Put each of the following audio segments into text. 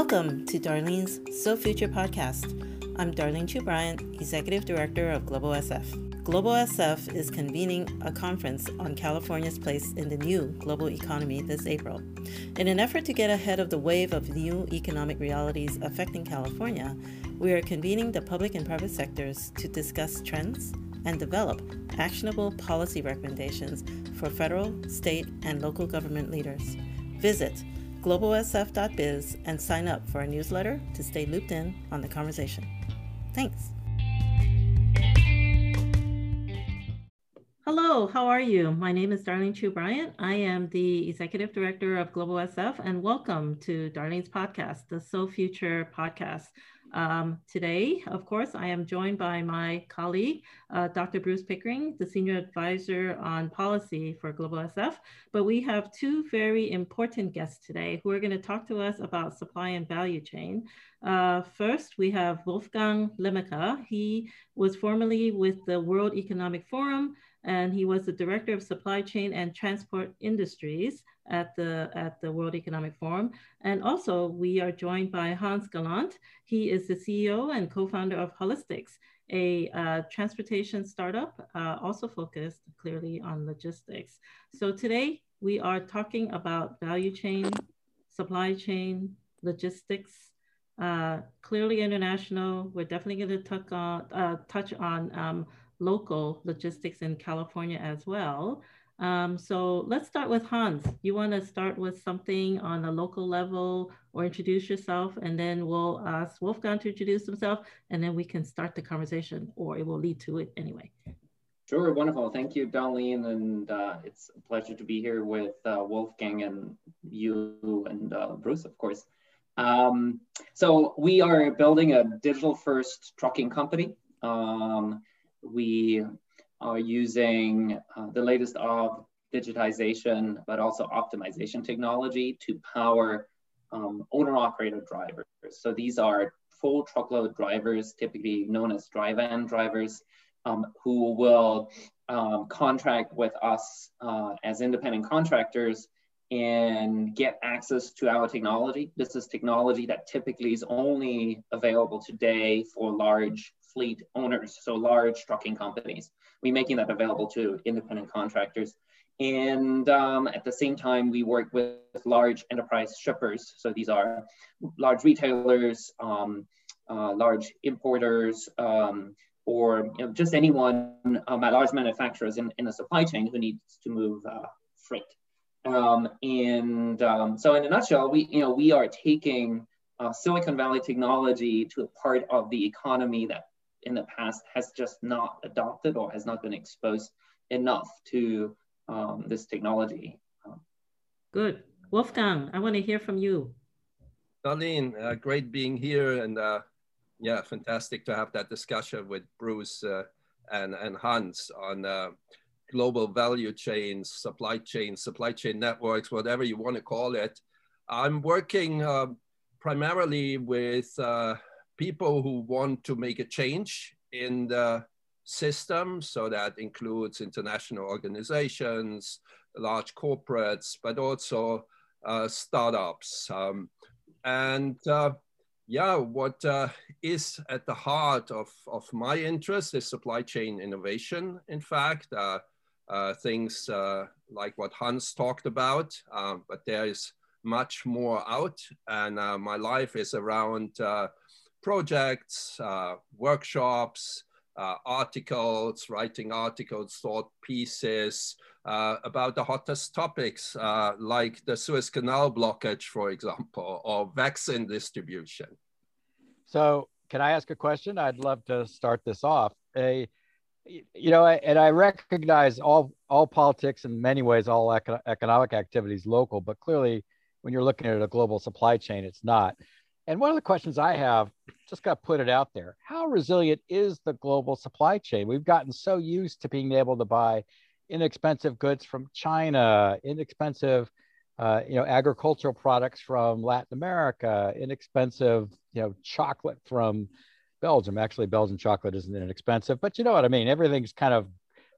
Welcome to Darlene's So Future podcast. I'm Darlene Chiu Bryant, Executive Director of Global SF. Global SF is convening a conference on California's place in the new global economy this April. In an effort to get ahead of the wave of new economic realities affecting California, we are convening the public and private sectors to discuss trends and develop actionable policy recommendations for federal, state, and local government leaders. Visit globalsf.biz and sign up for our newsletter to stay looped in on the conversation. Thanks. Hello, how are you? My name is Darlene Chiu Bryant. I am the Executive Director of Global SF, and welcome to Darlene's podcast, the So Future podcast. Um, today, of course, I am joined by my colleague, uh, Dr. Bruce Pickering, the Senior Advisor on Policy for Global SF. But we have two very important guests today who are going to talk to us about supply and value chain. Uh, first, we have Wolfgang Lehmacher. He was formerly with the World Economic Forum and he was the Director of Supply Chain and Transport Industries at the, at the World Economic Forum. And also we are joined by Hans Gallant. He is the CEO and co-founder of Holistics, a uh, transportation startup uh, also focused clearly on logistics. So today we are talking about value chain, supply chain, logistics, uh, clearly international. We're definitely going to touch on, uh, touch on um, local logistics in California as well. Um, so let's start with Hans. You want to start with something on a local level or introduce yourself, and then we'll ask Wolfgang to introduce himself, and then we can start the conversation, or it will lead to it anyway. Sure, wonderful. Thank you, Darlene, and uh, it's a pleasure to be here with uh, Wolfgang and you and uh, Bruce, of course. Um, so we are building a digital-first trucking company. Um, we are using uh, the latest of digitization, but also optimization technology to power um, owner-operator drivers. So these are full truckload drivers, typically known as dry van drivers, um, who will um, contract with us uh, as independent contractors and get access to our technology. This is technology that typically is only available today for large fleet owners, so large trucking companies. We're making that available to independent contractors. And um, at the same time, we work with large enterprise shippers. So these are large retailers, um, uh, large importers, um, or you know, just anyone, um, large manufacturers in, in the supply chain who needs to move uh, freight. Um, and um, so in a nutshell, we, you know, we are taking uh, Silicon Valley technology to a part of the economy that in the past has just not adopted or has not been exposed enough to um, this technology. Good. Wolfgang, I want to hear from you. Darlene, uh, great being here and uh, yeah, fantastic to have that discussion with Bruce uh, and, and Hans on uh, global value chains, supply chains, supply chain networks, whatever you want to call it. I'm working uh, primarily with uh, people who want to make a change in the system. So that includes international organizations, large corporates, but also uh, startups. Um, and uh, yeah, what uh, is at the heart of, of my interest is supply chain innovation, in fact. Uh, uh, things uh, like what Hans talked about, but there is much more out. And my life is around projects, uh, workshops, uh, articles, writing articles, thought pieces uh, about the hottest topics, like the Suez Canal blockage, for example, or vaccine distribution. So, can I ask a question? I'd love to start this off. A, you know, and I recognize all all politics in many ways, all eco- economic activities local, but clearly, when you're looking at a global supply chain, it's not. And one of the questions I have, just got to put it out there, how resilient is the global supply chain? We've gotten so used to being able to buy inexpensive goods from China, inexpensive, uh, you know, agricultural products from Latin America, inexpensive, you know, chocolate from Belgium. Actually, Belgian chocolate isn't inexpensive, but you know what I mean. Everything's kind of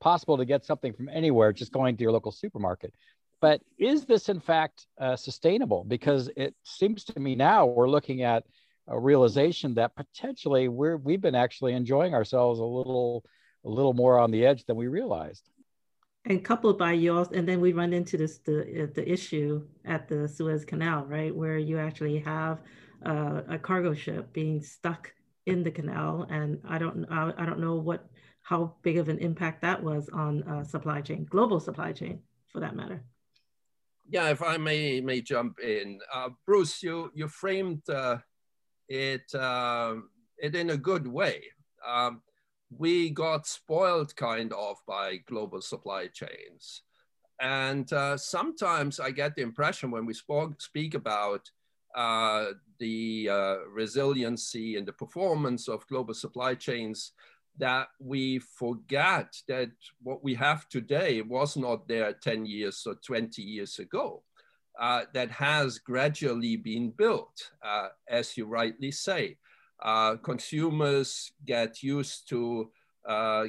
possible to get something from anywhere, just going to your local supermarket. but is this in fact uh, sustainable? Because it seems to me now we're looking at a realization that potentially we're we've been actually enjoying ourselves a little a little more on the edge than we realized. And coupled by you also, and then we run into this the the issue at the Suez Canal, right, where you actually have uh, a cargo ship being stuck in the canal, and I don't I, I don't know what how big of an impact that was on uh, supply chain, global supply chain, for that matter. Yeah, if I may may jump in, uh, Bruce, you you framed uh, it uh, it in a good way. Um, we got spoiled kind of by global supply chains. And uh, sometimes I get the impression when we speak about uh, the uh, resiliency and the performance of global supply chains that we forget that what we have today was not there 10 years or 20 years ago. Uh, that has gradually been built, uh, as you rightly say. Uh, consumers get used to uh,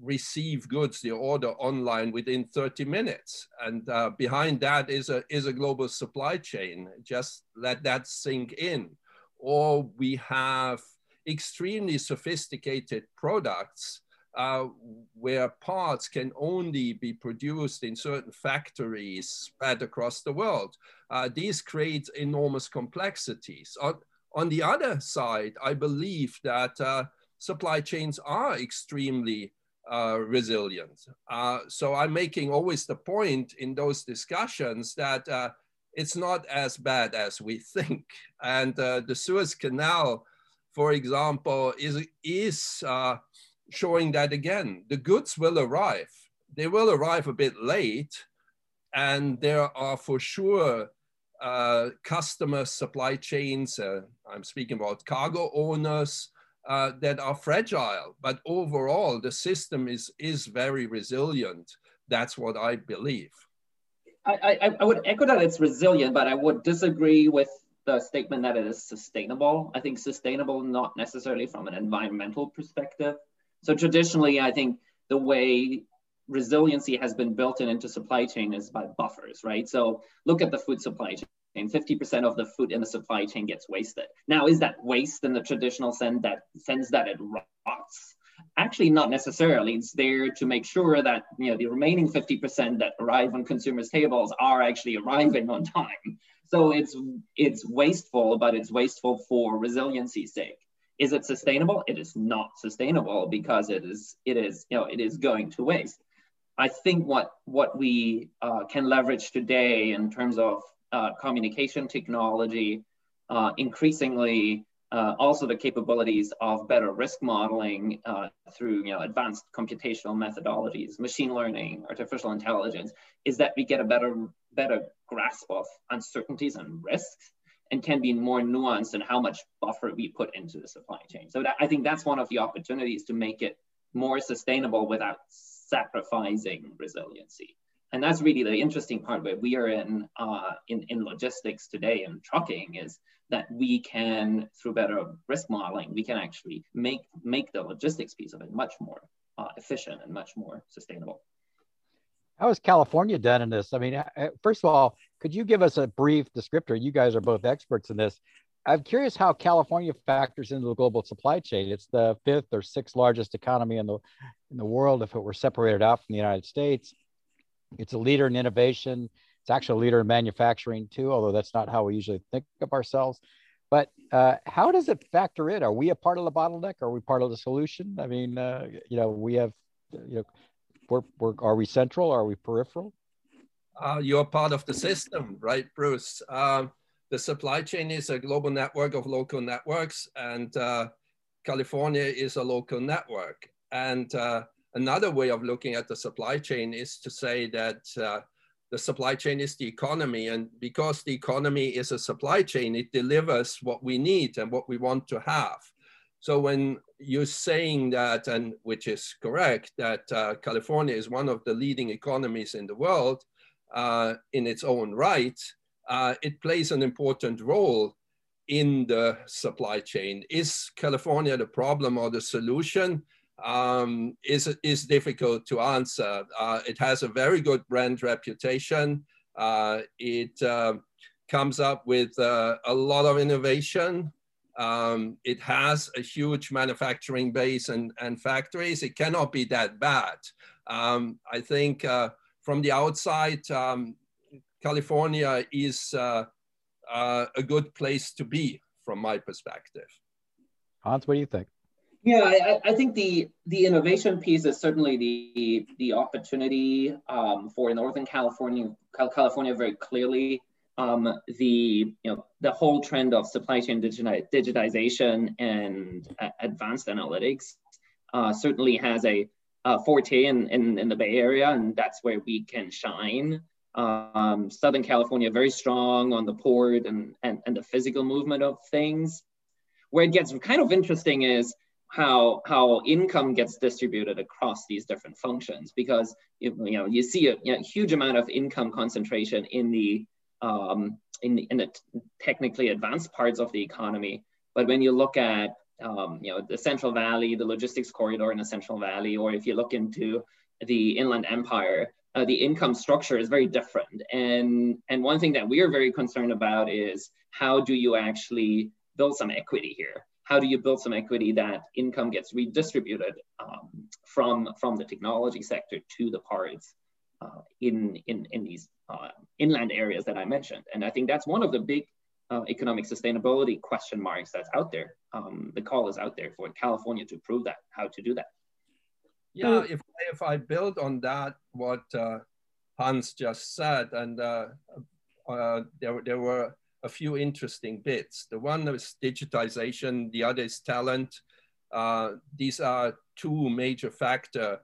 receive goods, they order online within 30 minutes. And uh, behind that is a, is a global supply chain. Just let that sink in. Or we have extremely sophisticated products uh, where parts can only be produced in certain factories spread across the world. Uh, these create enormous complexities. On, on, the other side, I believe that uh, supply chains are extremely uh, resilient. Uh, so I'm making always the point in those discussions that it's not as bad as we think. And the Suez Canal for example, is, is showing that again, the goods will arrive. They will arrive a bit late, and there are for sure uh, customer supply chains, uh, I'm speaking about cargo owners, uh, that are fragile. But overall, the system is, is very resilient. That's what I believe. I, I, I would echo that it's resilient, but I would disagree with the statement that it is sustainable. I think sustainable not necessarily from an environmental perspective. So traditionally, I think the way resiliency has been built in into supply chain is by buffers, right? So look at the food supply chain. 50% of the food in the supply chain gets wasted. Now, is that waste in the traditional sense that sense that it rots? Actually, not necessarily. It's there to make sure that you know the remaining 50% that arrive on consumers' tables are actually arriving on time. So it's it's wasteful, but it's wasteful for resiliency's sake. Is it sustainable? It is not sustainable because it is it is you know it is going to waste. I think what what we uh, can leverage today in terms of uh, communication technology, uh, increasingly uh, also the capabilities of better risk modeling uh, through you know, advanced computational methodologies, machine learning, artificial intelligence, is that we get a better, better grasp of uncertainties and risks and can be more nuanced in how much buffer we put into the supply chain. So that, I think that's one of the opportunities to make it more sustainable without sacrificing resiliency. And that's really the interesting part where we are in, uh, in, in logistics today and trucking is that we can, through better risk modeling, we can actually make, make the logistics piece of it much more uh, efficient and much more sustainable. How has California done in this? I mean, uh, first of all, could you give us a brief descriptor? You guys are both experts in this. I'm curious how California factors into the global supply chain. It's the fifth or sixth largest economy in the in the world if it were separated out from the United States. It's a leader in innovation. It's actually a leader in manufacturing too, although that's not how we usually think of ourselves. But uh, how does it factor in? Are we a part of the bottleneck? Are we part of the solution? I mean, uh, you know, we have, you know, we're, we're, are we central? Are we peripheral? Uh, you're part of the system, right, Bruce? Um, the supply chain is a global network of local networks, and uh, California is a local network. And uh, another way of looking at the supply chain is to say that uh, the supply chain is the economy. And because the economy is a supply chain, it delivers what we need and what we want to have. So when you're saying that, and which is correct, that uh, California is one of the leading economies in the world uh, in its own right, uh, it plays an important role in the supply chain. Is California the problem or the solution? um, is, is difficult to answer. Uh, it has a very good brand reputation. Uh, it uh, comes up with uh, a lot of innovation. Um, it has a huge manufacturing base and, and factories. It cannot be that bad. Um, I think uh, from the outside, um, California is uh, uh, a good place to be from my perspective. Hans, what do you think? Yeah, I, I, think the the innovation piece is certainly the the opportunity um, for Northern California California very clearly. Um, the you know the whole trend of supply chain digitization and uh, advanced analytics uh, certainly has a, a forte in, in, in the Bay Area, and that's where we can shine. Um, Southern California very strong on the port and, and and the physical movement of things. Where it gets kind of interesting is how how income gets distributed across these different functions because you, you know you see a you know, huge amount of income concentration in the um, in the, in the technically advanced parts of the economy but when you look at um, you know the Central Valley the logistics corridor in the Central Valley or if you look into the Inland Empire uh, the income structure is very different and and one thing that we are very concerned about is how do you actually build some equity here how do you build some equity that income gets redistributed um, from, from the technology sector to the parts uh, in, in, in these uh, inland areas that I mentioned? And I think that's one of the big uh, economic sustainability question marks that's out there. Um, the call is out there for California to prove that, how to do that. Yeah, if, if I build on that, what uh, Hans just said, and uh, uh, there, there were a few interesting bits. The one is digitization, the other is talent. Uh, these are two major factor.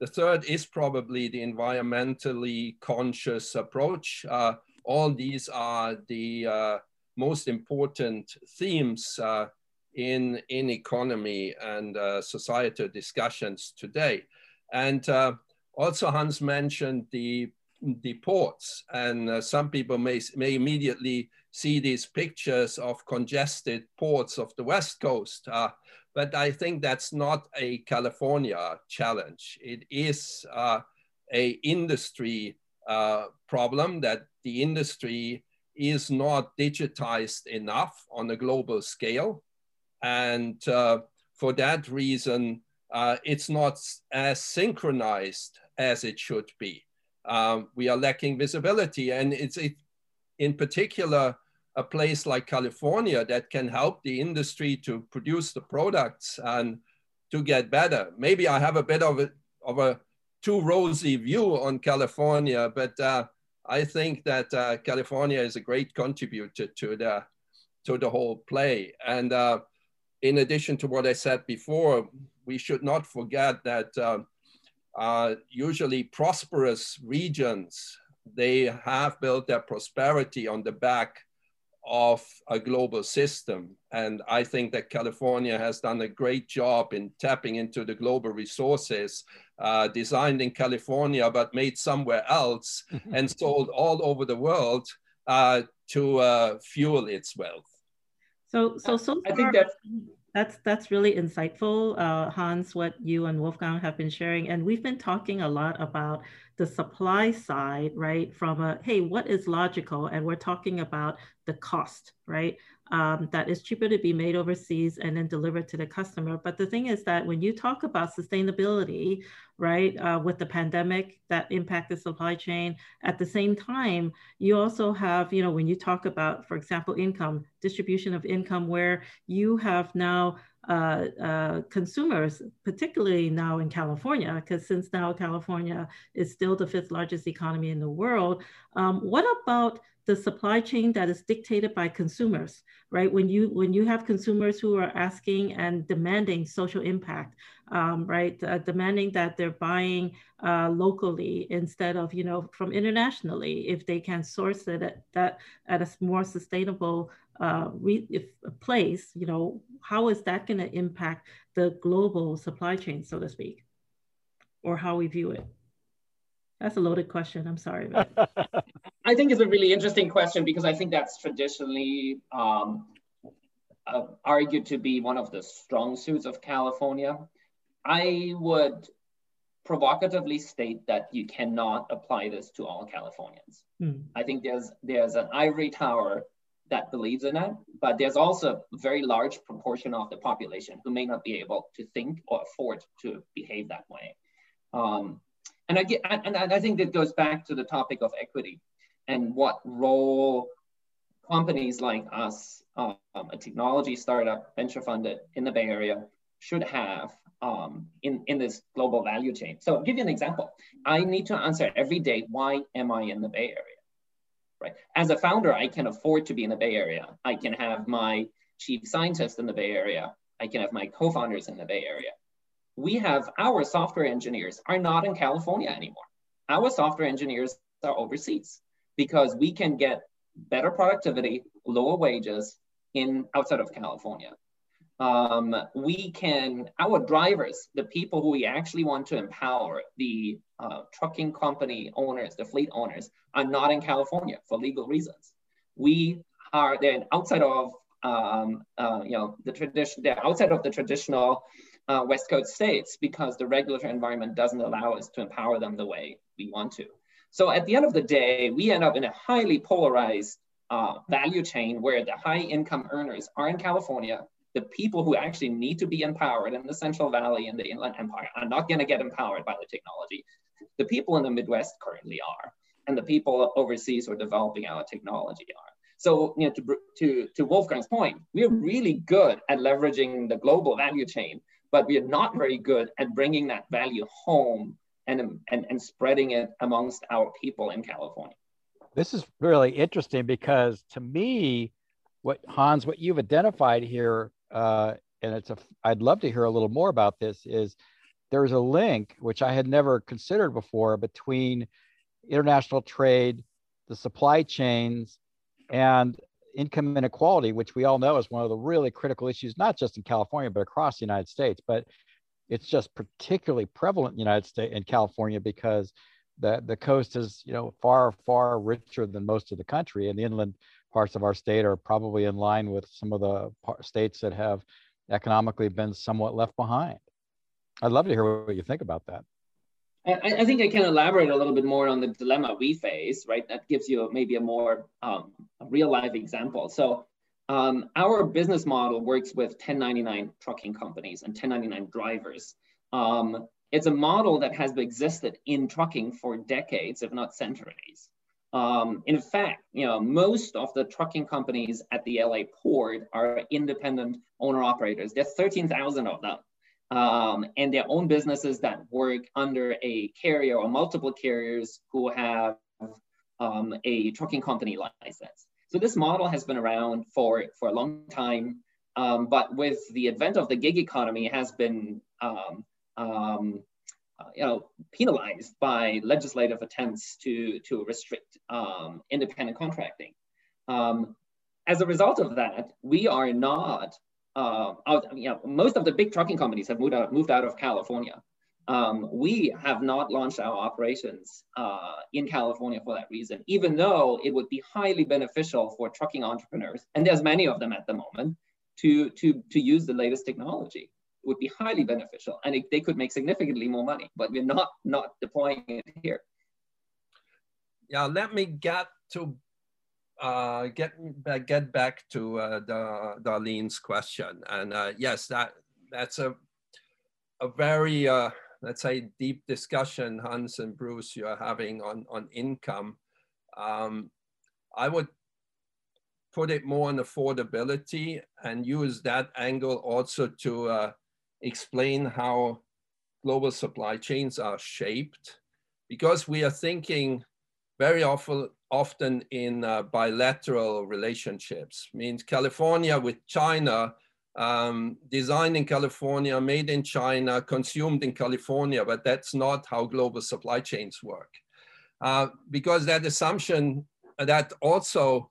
The third is probably the environmentally conscious approach. Uh, all these are the uh, most important themes uh, in, in economy and uh, societal discussions today. And uh, also Hans mentioned the, the ports and some people may, may immediately see these pictures of congested ports of the West Coast. Uh, but I think that's not a California challenge. It is uh, a industry uh, problem that the industry is not digitized enough on a global scale. And uh, for that reason, uh, it's not as synchronized as it should be. Um, we are lacking visibility and it's it, in particular a place like California that can help the industry to produce the products and to get better. Maybe I have a bit of a, of a too rosy view on California, but uh, I think that uh, California is a great contributor to the, to the whole play. And uh, in addition to what I said before, we should not forget that uh, uh, usually prosperous regions, they have built their prosperity on the back of a global system. And I think that California has done a great job in tapping into the global resources uh, designed in California, but made somewhere else and sold all over the world uh, to uh, fuel its wealth. So, so, so far, I think that's, that's, that's really insightful, uh, Hans, what you and Wolfgang have been sharing. And we've been talking a lot about the supply side, right? From a, hey, what is logical? And we're talking about the cost, right? Um, that is cheaper to be made overseas and then delivered to the customer. But the thing is that when you talk about sustainability, right, uh, with the pandemic that impacted supply chain, at the same time, you also have, you know, when you talk about, for example, income, distribution of income, where you have now uh, uh, consumers, particularly now in California, because since now California is still the fifth largest economy in the world, um, what about the supply chain that is dictated by consumers, right? When you when you have consumers who are asking and demanding social impact, um, right? Uh, demanding that they're buying uh, locally instead of you know from internationally, if they can source it at that at a more sustainable uh, if a place, you know, how is that going to impact the global supply chain, so to speak, or how we view it? That's a loaded question. I'm sorry. I think it's a really interesting question because I think that's traditionally um, uh, argued to be one of the strong suits of California. I would provocatively state that you cannot apply this to all Californians. Mm. I think there's there's an ivory tower that believes in it, but there's also a very large proportion of the population who may not be able to think or afford to behave that way. Um, and I get, and I think that goes back to the topic of equity and what role companies like us, um, a technology startup, venture funded in the Bay Area, should have um, in, in this global value chain. So I'll give you an example. I need to answer every day, why am I in the Bay Area? Right? As a founder, I can afford to be in the Bay Area. I can have my chief scientist in the Bay Area. I can have my co-founders in the Bay Area. We have our software engineers are not in California anymore. Our software engineers are overseas because we can get better productivity, lower wages in outside of California. Um, we can, our drivers, the people who we actually want to empower, the uh, trucking company owners, the fleet owners, are not in California for legal reasons. We are then outside of, um, uh, you know, the tradition, they're outside of the traditional uh, West Coast states because the regulatory environment doesn't allow us to empower them the way we want to. So at the end of the day, we end up in a highly polarized uh, value chain where the high income earners are in California. The people who actually need to be empowered in the Central Valley and the Inland Empire are not going to get empowered by the technology. The people in the Midwest currently are, and the people overseas who are developing our technology are. So, you know, to, to, to Wolfgang's point, we're really good at leveraging the global value chain, but we are not very good at bringing that value home and, and, and spreading it amongst our people in California. This is really interesting because to me, what Hans, what you've identified here, uh, and it's a, I'd love to hear a little more about this, is there's a link, which I had never considered before, between international trade, the supply chains, and income inequality, which we all know is one of the really critical issues, not just in California, but across the United States. But it's just particularly prevalent in the United States in California because the, the coast is, you know, far, far richer than most of the country. And the inland parts of our state are probably in line with some of the states that have economically been somewhat left behind. I'd love to hear what you think about that. I, I, think I can elaborate a little bit more on the dilemma we face, right? That gives you maybe a more um, real life example. So um, our business model works with 1099 trucking companies and 1099 drivers. Um, it's a model that has existed in trucking for decades, if not centuries. Um, in fact, you know, most of the trucking companies at the LA port are independent owner operators. There's 13,000 of them. Um, and their own businesses that work under a carrier or multiple carriers who have um, a trucking company license. So this model has been around for, for a long time, um, but with the advent of the gig economy has been um, um, uh, you know, penalized by legislative attempts to, to restrict um, independent contracting. As a result of that, we are not, uh, out, you know, most of the big trucking companies have moved out, moved out of California. Um, we have not launched our operations uh, in California for that reason, even though it would be highly beneficial for trucking entrepreneurs, and there's many of them at the moment, to, to, to use the latest technology. It would be highly beneficial, and it, they could make significantly more money, but we're not, not deploying it here. Yeah, let me get to uh, get get back to uh, Darlene's question, and uh, yes, that that's a a very uh, let's say, deep discussion Hans and Bruce you're having on, on income, um, I would put it more on affordability and use that angle also to uh, explain how global supply chains are shaped. Because we are thinking very often often in uh, bilateral relationships means california with china um, designed in California, made in China, consumed in California, but that's not how global supply chains work. Uh, because that assumption that also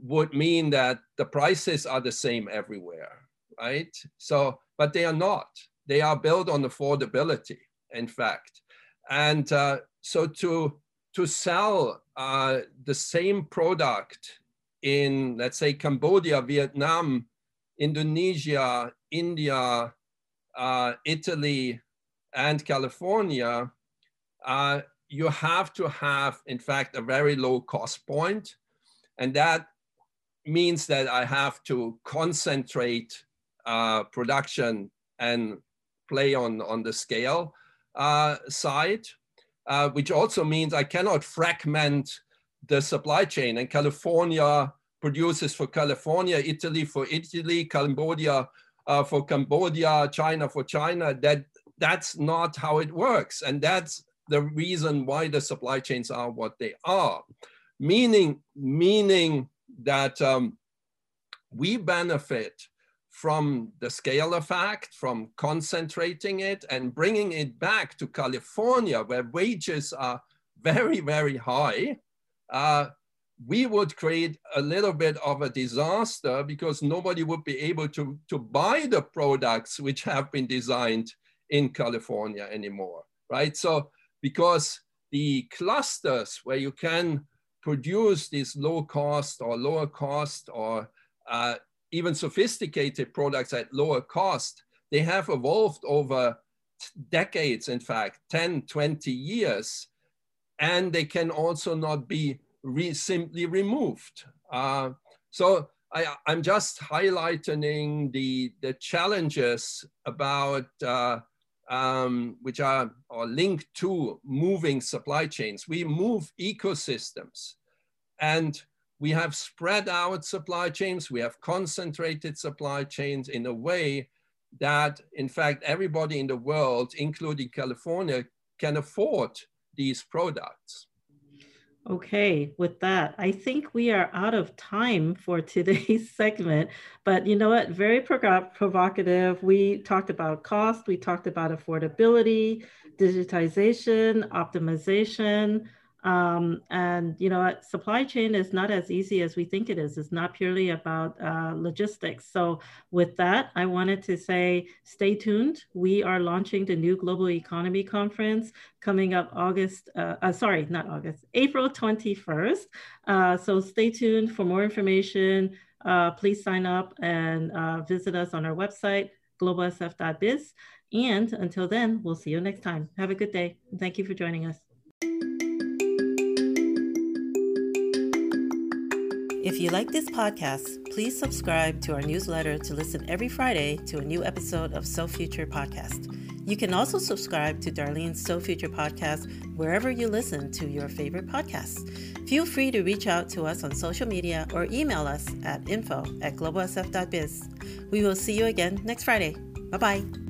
would mean that the prices are the same everywhere, right? So, but they are not. They are built on affordability, in fact. And uh, so to, to sell uh, the same product in, let's say, Cambodia, Vietnam, Indonesia, India, uh, Italy, and California, uh, you have to have, in fact, a very low cost point. And that means that I have to concentrate uh, production and play on, on the scale uh, side, uh, which also means I cannot fragment the supply chain. And California produces for California, Italy for Italy, Cambodia uh, for Cambodia, China for China. That that's not how it works, and that's the reason why the supply chains are what they are. Meaning, meaning that um, we benefit from the scale effect, from concentrating it and bringing it back to California, where wages are very, very high. Uh, we would create a little bit of a disaster because nobody would be able to, to buy the products which have been designed in California anymore, right? So because the clusters where you can produce these low cost or lower cost or uh, even sophisticated products at lower cost, they have evolved over decades, in fact, 10, 20 years, and they can also not be re simply removed. Uh, so I, am just highlighting the, the challenges about uh, um, which are, are linked to moving supply chains. We move ecosystems and we have spread out supply chains, we have concentrated supply chains in a way that in fact everybody in the world, including California, can afford these products. Okay, with that, I think we are out of time for today's segment. But you know what? Very provocative. We talked about cost, we talked about affordability, digitization, optimization, um, and you know, supply chain is not as easy as we think it is. It's not purely about uh, logistics. So with that, I wanted to say, stay tuned. We are launching the new Global Economy Conference coming up August, uh, uh, sorry, not August, April 21st. Uh, so stay tuned for more information. Uh, please sign up and uh, visit us on our website, globalsf.biz. And until then, we'll see you next time. Have a good day. Thank you for joining us. If you like this podcast, please subscribe to our newsletter to listen every Friday to a new episode of So Future Podcast. You can also subscribe to Darlene's So Future Podcast wherever you listen to your favorite podcasts. Feel free to reach out to us on social media or email us at info at globalsf.biz. We will see you again next Friday. Bye bye.